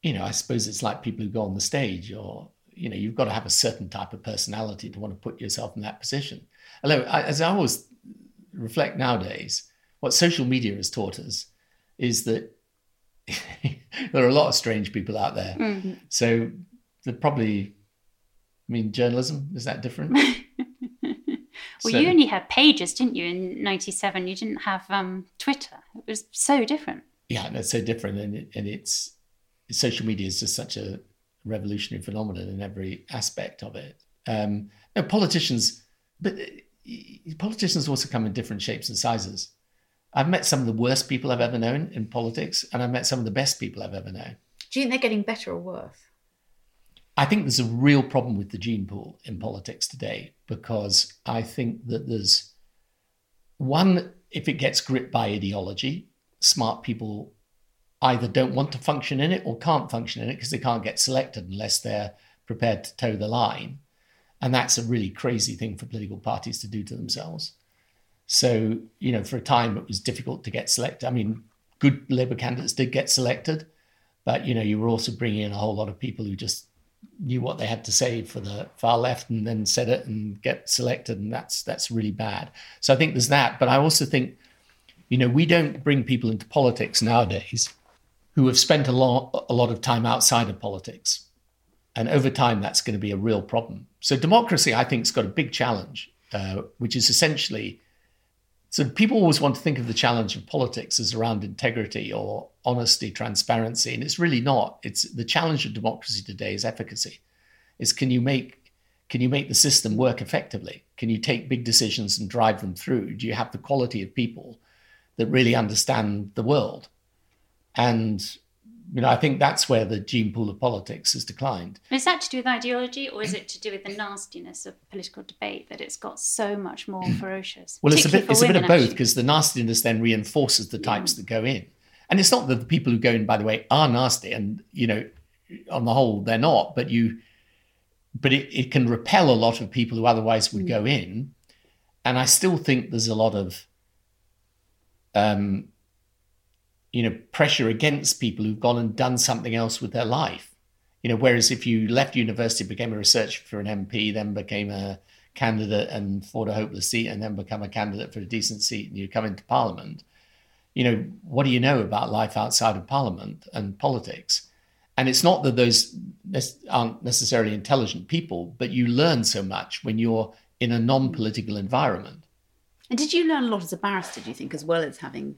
you know, I suppose it's like people who go on the stage, or you know, you've got to have a certain type of personality to want to put yourself in that position. Although, I, as I always reflect nowadays, what social media has taught us is that *laughs* there are a lot of strange people out there. So they're probably, I mean, journalism is that different? *laughs* Well, So- you only had pages, didn't you? In '97, you didn't have um, Twitter. It was so different. Yeah, and it's so different, and it, and it's social media is just such a revolutionary phenomenon in every aspect of it. Um, no, politicians, but uh, politicians also come in different shapes and sizes. I've met some of the worst people I've ever known in politics, and I've met some of the best people I've ever known. Do you think they're getting better or worse? I think there's a real problem with the gene pool in politics today because I think that there's one, if it gets gripped by ideology, smart people either don't want to function in it or can't function in it because they can't get selected unless they're prepared to toe the line. And that's a really crazy thing for political parties to do to themselves. So, you know, for a time it was difficult to get selected. I mean, good Labour candidates did get selected, but, you know, you were also bringing in a whole lot of people who just knew what they had to say for the far left and then said it and get selected and that's that's really bad so i think there's that but i also think you know we don't bring people into politics nowadays who have spent a lot a lot of time outside of politics and over time that's going to be a real problem so democracy i think has got a big challenge uh, which is essentially so people always want to think of the challenge of politics as around integrity or honesty, transparency, and it's really not. It's the challenge of democracy today is efficacy. Is can you make can you make the system work effectively? Can you take big decisions and drive them through? Do you have the quality of people that really understand the world? And you know, I think that's where the gene pool of politics has declined. Is that to do with ideology, or is it to do with the nastiness of political debate that it's got so much more hmm. ferocious? Well, it's a bit, it's a bit of both because the nastiness then reinforces the types hmm. that go in, and it's not that the people who go in, by the way, are nasty, and you know, on the whole, they're not. But you, but it, it can repel a lot of people who otherwise would go hmm. in, and I still think there's a lot of, um, you know, pressure against people who've gone and done something else with their life. You know, whereas if you left university, became a researcher for an MP, then became a candidate and fought a hopeless seat and then become a candidate for a decent seat and you come into parliament, you know, what do you know about life outside of parliament and politics? And it's not that those aren't necessarily intelligent people, but you learn so much when you're in a non political environment. And did you learn a lot as a barrister, do you think, as well as having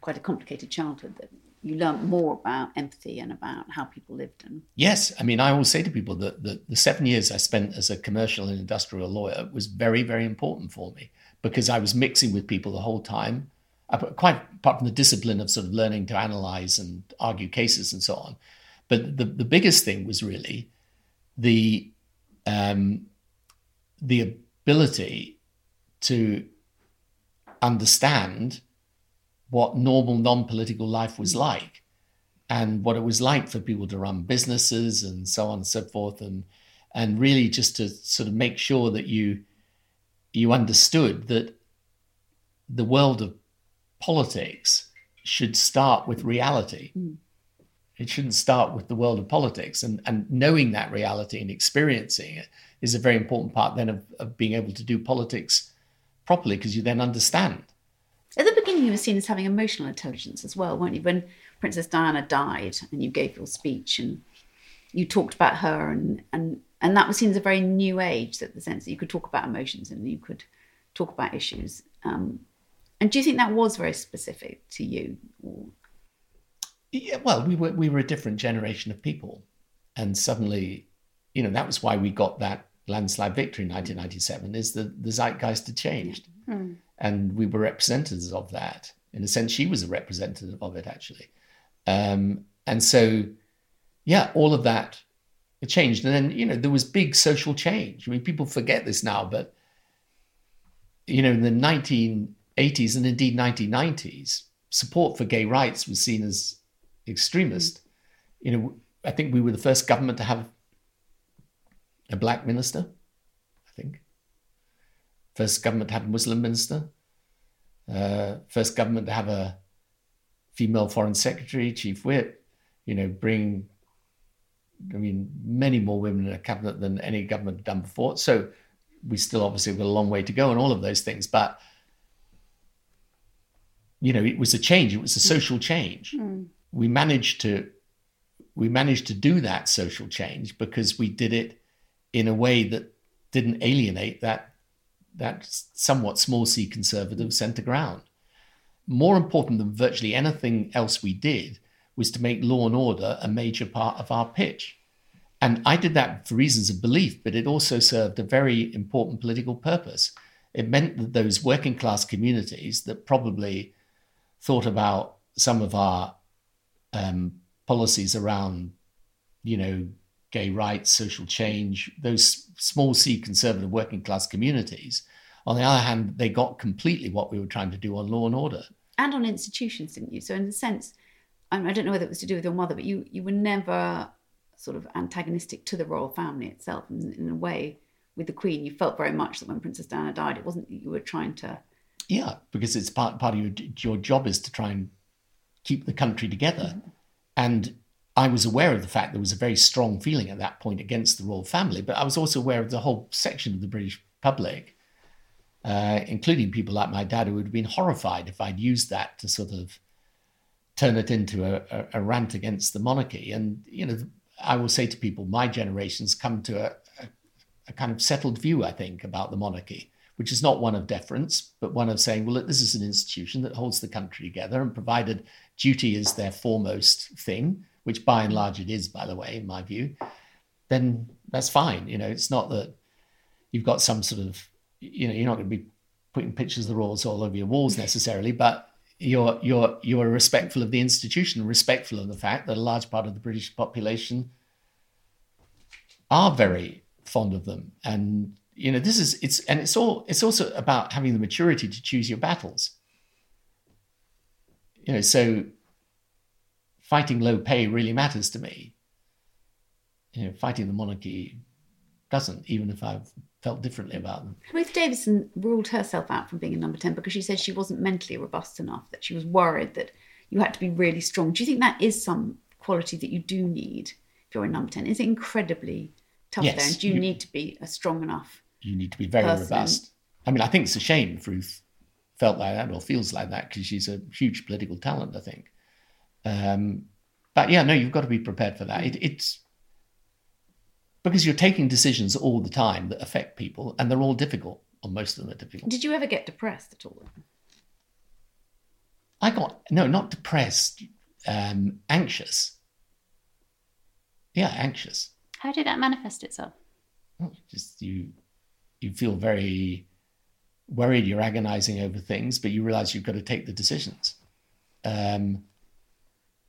quite a complicated childhood, that you learned more about empathy and about how people lived? And Yes. I mean, I always say to people that the, the seven years I spent as a commercial and industrial lawyer was very, very important for me because I was mixing with people the whole time. Quite apart from the discipline of sort of learning to analyze and argue cases and so on, but the, the biggest thing was really the um, the ability to understand what normal non-political life was like and what it was like for people to run businesses and so on and so forth and and really just to sort of make sure that you you understood that the world of politics should start with reality mm. It shouldn't start with the world of politics. And, and knowing that reality and experiencing it is a very important part then of, of being able to do politics properly because you then understand. At the beginning, you were seen as having emotional intelligence as well, weren't you? When Princess Diana died and you gave your speech and you talked about her and, and, and that was seen as a very new age, that the sense that you could talk about emotions and you could talk about issues. Um, and do you think that was very specific to you? Yeah, well, we were we were a different generation of people, and suddenly, you know, that was why we got that landslide victory in 1997. Is the the zeitgeist had changed, mm. and we were representatives of that. In a sense, she was a representative of it actually, um, and so, yeah, all of that changed, and then you know there was big social change. I mean, people forget this now, but you know, in the 1980s and indeed 1990s, support for gay rights was seen as extremist. You know, I think we were the first government to have a black minister. I think first government to have a Muslim minister. Uh, first government to have a female foreign secretary, chief whip. You know, bring. I mean, many more women in a cabinet than any government had done before. So we still obviously have got a long way to go and all of those things, but you know, it was a change. It was a social change. Mm we managed to we managed to do that social change because we did it in a way that didn't alienate that that somewhat small c conservative centre ground. More important than virtually anything else we did was to make law and order a major part of our pitch. And I did that for reasons of belief, but it also served a very important political purpose. It meant that those working class communities that probably thought about some of our um, policies around, you know, gay rights, social change, those small c conservative working class communities. On the other hand, they got completely what we were trying to do on law and order. And on institutions, didn't you? So, in a sense, I don't know whether it was to do with your mother, but you, you were never sort of antagonistic to the royal family itself. In, in a way, with the Queen, you felt very much that when Princess Diana died, it wasn't that you were trying to. Yeah, because it's part part of your your job is to try and keep the country together. Mm-hmm. And I was aware of the fact there was a very strong feeling at that point against the royal family, but I was also aware of the whole section of the British public, uh, including people like my dad, who would have been horrified if I'd used that to sort of turn it into a, a, a rant against the monarchy. And, you know, I will say to people, my generation's come to a, a kind of settled view, I think, about the monarchy which is not one of deference, but one of saying, well, look, this is an institution that holds the country together, and provided duty is their foremost thing, which by and large it is, by the way, in my view, then that's fine. You know, it's not that you've got some sort of, you know, you're not going to be putting pictures of the royals all over your walls necessarily, but you're you're you're respectful of the institution, respectful of the fact that a large part of the British population are very fond of them and you know this is it's and it's all it's also about having the maturity to choose your battles you know so fighting low pay really matters to me you know fighting the monarchy doesn't even if i've felt differently about them ruth davidson ruled herself out from being a number 10 because she said she wasn't mentally robust enough that she was worried that you had to be really strong do you think that is some quality that you do need if you're a number 10 is it incredibly tough yes, there and do you, you need to be a strong enough you need to be very Person. robust. I mean, I think it's a shame if Ruth felt like that or feels like that because she's a huge political talent, I think. Um, but yeah, no, you've got to be prepared for that. It, it's because you're taking decisions all the time that affect people, and they're all difficult, or most of them are difficult. Did you ever get depressed at all? I got no, not depressed, um, anxious. Yeah, anxious. How did that manifest itself? Oh, Just you, you feel very worried. You're agonizing over things, but you realize you've got to take the decisions. Um,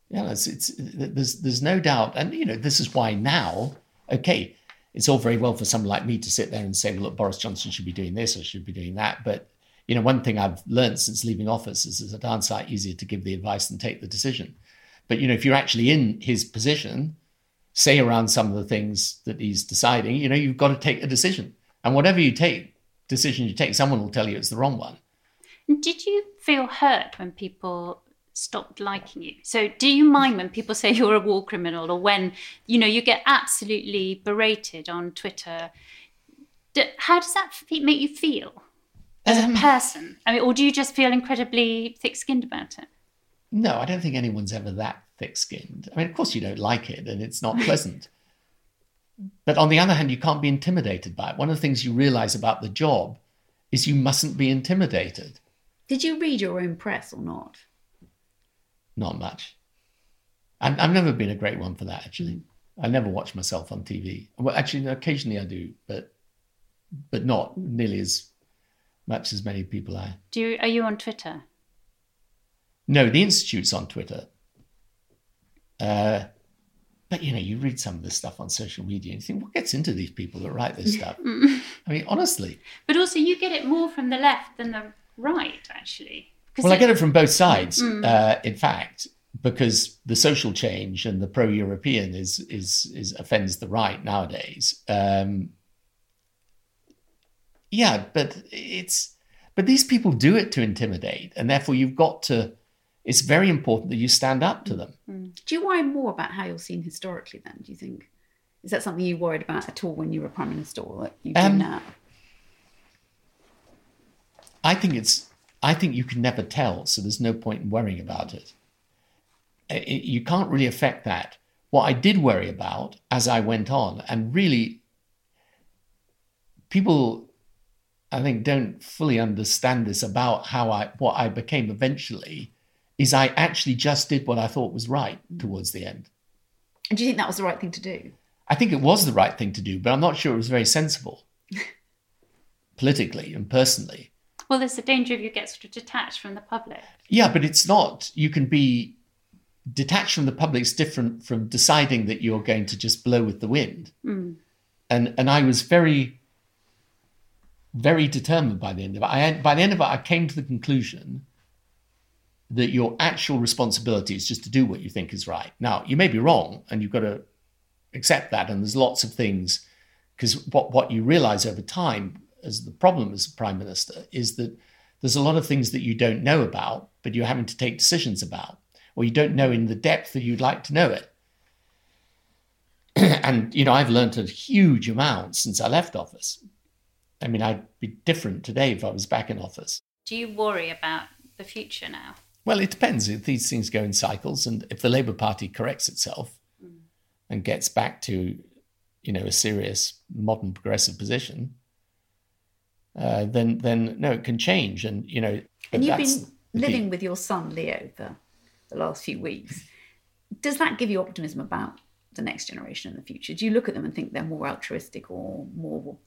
yeah, it's, it's there's there's no doubt, and you know this is why now. Okay, it's all very well for someone like me to sit there and say, well, look, Boris Johnson should be doing this or should be doing that, but you know, one thing I've learned since leaving office is it's a easier to give the advice than take the decision. But you know, if you're actually in his position, say around some of the things that he's deciding, you know, you've got to take a decision. And whatever you take, decision you take, someone will tell you it's the wrong one. Did you feel hurt when people stopped liking you? So, do you mind when people *laughs* say you're a war criminal, or when you know you get absolutely berated on Twitter? D- How does that make you feel as a um. person? I mean, or do you just feel incredibly thick-skinned about it? No, I don't think anyone's ever that thick skinned. I mean, of course, you don't like it and it's not pleasant. *laughs* but on the other hand, you can't be intimidated by it. One of the things you realize about the job is you mustn't be intimidated. Did you read your own press or not? Not much. I've, I've never been a great one for that, actually. I never watch myself on TV. Well, actually, occasionally I do, but but not nearly as much as many people are. Do you, are you on Twitter? No, the institute's on Twitter. Uh, but you know, you read some of this stuff on social media and you think, what gets into these people that write this stuff? *laughs* I mean, honestly. But also, you get it more from the left than the right, actually. Well, I get it from both sides, uh, in fact, because the social change and the pro-European is is is offends the right nowadays. Um, yeah, but it's but these people do it to intimidate, and therefore you've got to. It's very important that you stand up to them. Do you worry more about how you're seen historically then, do you think? Is that something you worried about at all when you were Prime Minister or that you do Um, now? I think it's. I think you can never tell, so there's no point in worrying about it. I- I- you can't really affect that. What I did worry about as I went on, and really, people, I think, don't fully understand this about how I what I became eventually, is I actually just did what I thought was right towards the end. And do you think that was the right thing to do? I think it was the right thing to do, but I'm not sure it was very sensible, *laughs* politically and personally. Well, there's the danger of you get sort of detached from the public. Yeah, but it's not. You can be detached from the public. It's different from deciding that you're going to just blow with the wind. Hmm. And and I was very, very determined by the end of it. I by the end of it, I came to the conclusion that your actual responsibility is just to do what you think is right. Now, you may be wrong, and you've got to accept that. And there's lots of things because what what you realize over time as the problem as a prime minister is that there's a lot of things that you don't know about, but you're having to take decisions about, or you don't know in the depth that you'd like to know it. *clears throat* and you know, I've learned a huge amount since I left office. I mean, I'd be different today if I was back in office. Do you worry about the future now? Well, it depends. If these things go in cycles, and if the Labour Party corrects itself mm. and gets back to, you know, a serious modern progressive position, uh, then then no, it can change. And you know, And you've been living with your son Leo for the last few weeks. Does that give you optimism about the next generation in the future? Do you look at them and think they're more altruistic or more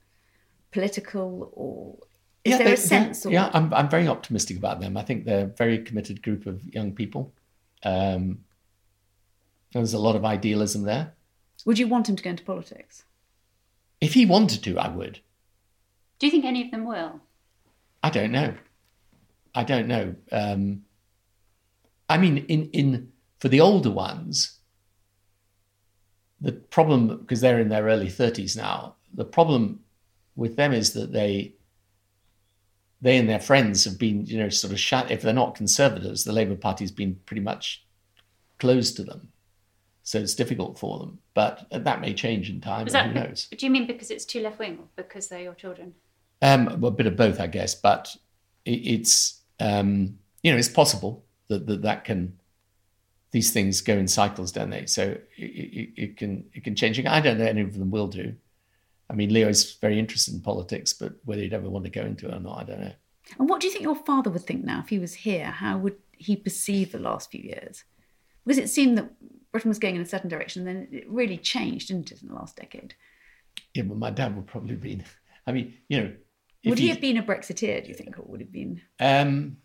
political, or is there they- a sense? or, yeah, I'm I'm very optimistic about them. I think they're a very committed group of young people. Um, there's a lot of idealism there. Would you want him to go into politics? If he wanted to, I would. Do you think any of them will? I don't know. I don't know. Um, I mean, in in for the older ones, the problem because they're in their early thirties now. The problem with them is that they they and their friends have been, you know, sort of shut. If they're not conservatives, the Labour Party's been pretty much closed to them. so it's difficult for them. But that may change in time. That, who knows? Do you mean because it's too left wing or because they're your children? Um, well, a bit of both, I guess. But it, it's um, you know it's possible that, that that can these things go in cycles, don't they? So it, it, it can it can change. I don't know any of them will do. I mean, Leo's very interested in politics, but whether he'd ever want to go into it or not, I don't know. And what do you think your father would think now if he was here? How would he perceive the last few years? Because it seemed that Britain was going in a certain direction, then it really changed, didn't it, in the last decade? Yeah, but my dad would probably been. *laughs* I mean, you know, would he have been a Brexiteer? Do you think, or would have been? Um,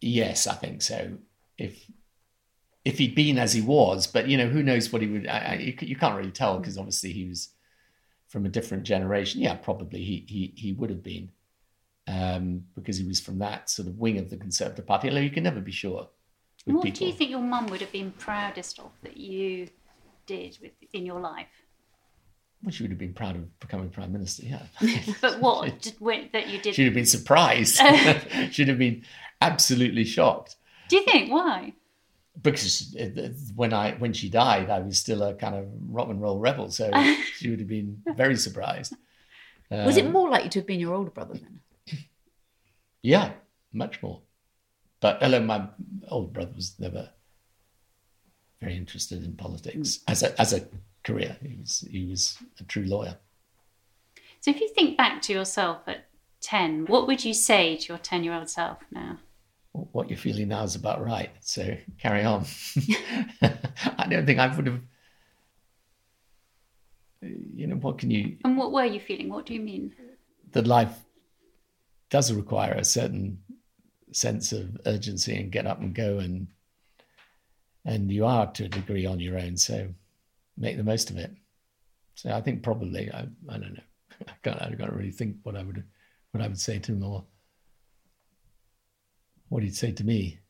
yes, I think so. If if he'd been as he was, but you know, who knows what he would? I, I, you can't really tell because obviously he was from a different generation. Yeah, probably he he he would have been um, because he was from that sort of wing of the Conservative Party. Although you can never be sure. What people. do you think your mum would have been proudest of that you did with, in your life? Well, she would have been proud of becoming prime minister. Yeah. *laughs* but what *laughs* did, that you did? She'd have been surprised. *laughs* She'd have been absolutely shocked. Do you think why? Because when I when she died, I was still a kind of rock and roll rebel, so she would have been very surprised. Was um, it more likely to have been your older brother then? *clears throat* Yeah, much more. But although my older brother was never very interested in politics as a as a career, he was he was a true lawyer. So if you think back to yourself at ten, what would you say to your ten year old self now? What you're feeling now is about right. So carry on. *laughs* I don't think I would have. You know what can you? And what were you feeling? What do you mean? That life does require a certain sense of urgency and get up and go and and you are to a degree on your own so make the most of it. So i think probably i, I don't know. *laughs* I can't i can't really think what i would what i would say to him or what he'd say to me.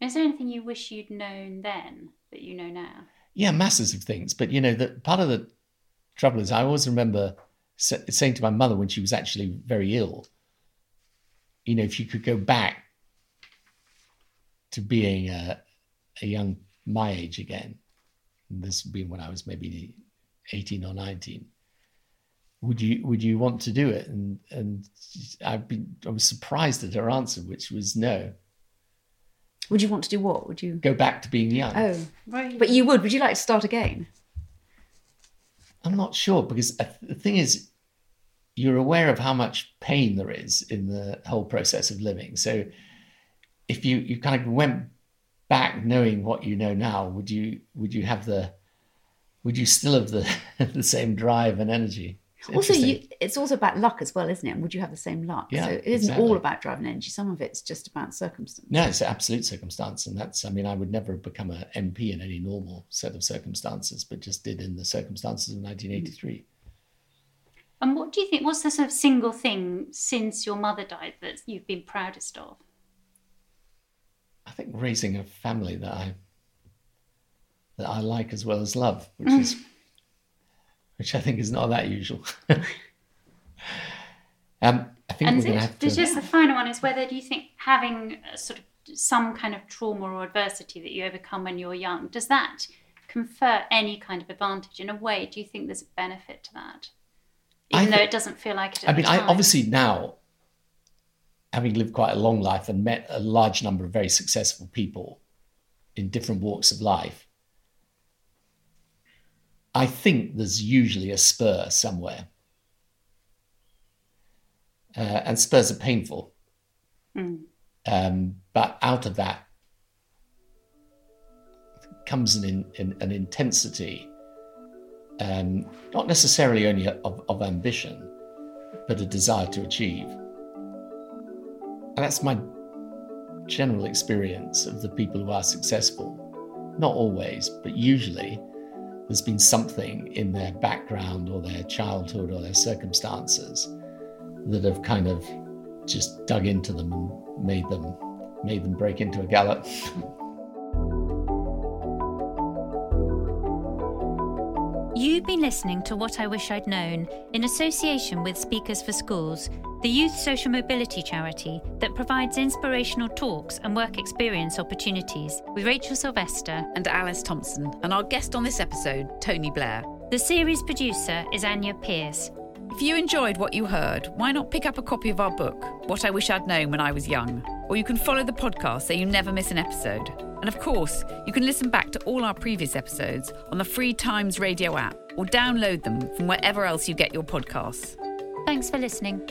Is there anything you wish you'd known then that you know now? Yeah masses of things. But you know that part of the trouble is i always remember saying to my mother when she was actually very ill you know, if you could go back to being a, a young my age again, this being when I was maybe 18 or 19, would you would you want to do it? And and I've been I was surprised at her answer, which was no. Would you want to do what? Would you go back to being young? Oh, right. But you would. Would you like to start again? I'm not sure because the thing is, you're aware of how much pain there is in the whole process of living. So if you, you kind of went back knowing what you know now, would you would you have the would you still have the *laughs* the same drive and energy? also, you, it's also about luck as well, isn't it? And would you have the same luck? Yeah, so it isn't exactly. all about drive and energy. Some of it's just about circumstance. No, it's absolute circumstance, and that's. I mean, I would never have become an MP in any normal set of circumstances, but just did in the circumstances of 1983. Mm. And what do you think? What's the sort of single thing since your mother died that you've been proudest of? I think raising a family that I that I like as well as love, which mm. is which I think is not that usual. *laughs* um, I think and we're going to have to. Just the final one is whether do you think having sort of some kind of trauma or adversity that you overcome when you're young does that confer any kind of advantage in a way? Do you think there's a benefit to that? even though it doesn't feel like it. I mean, I obviously now, having lived quite a long life and met a large number of very successful people in different walks of life, I think there's usually a spur somewhere. Uh, and spurs are painful. Mm. Um, but out of that comes an, in, an intensity um, not necessarily only of, of ambition, but a desire to achieve. That's my general experience of the people who are successful. Not always, but usually there's been something in their background or their childhood or their circumstances that have kind of just dug into them and made them made them break into a gallop. *laughs* You've been listening to What I Wish I'd Known in association with Speakers for Schools, the youth social mobility charity that provides inspirational talks and work experience opportunities with Rachel Sylvester and Alice Thomson, and our guest on this episode, Tony Blair. The series producer is Anya Pearce. If you enjoyed what you heard, why not pick up a copy of our book, What I Wish I'd Known When I Was Young? Or you can follow the podcast so you never miss an episode. And of course, you can listen back to all our previous episodes on the Free Times Radio app or download them from wherever else you get your podcasts. Thanks for listening.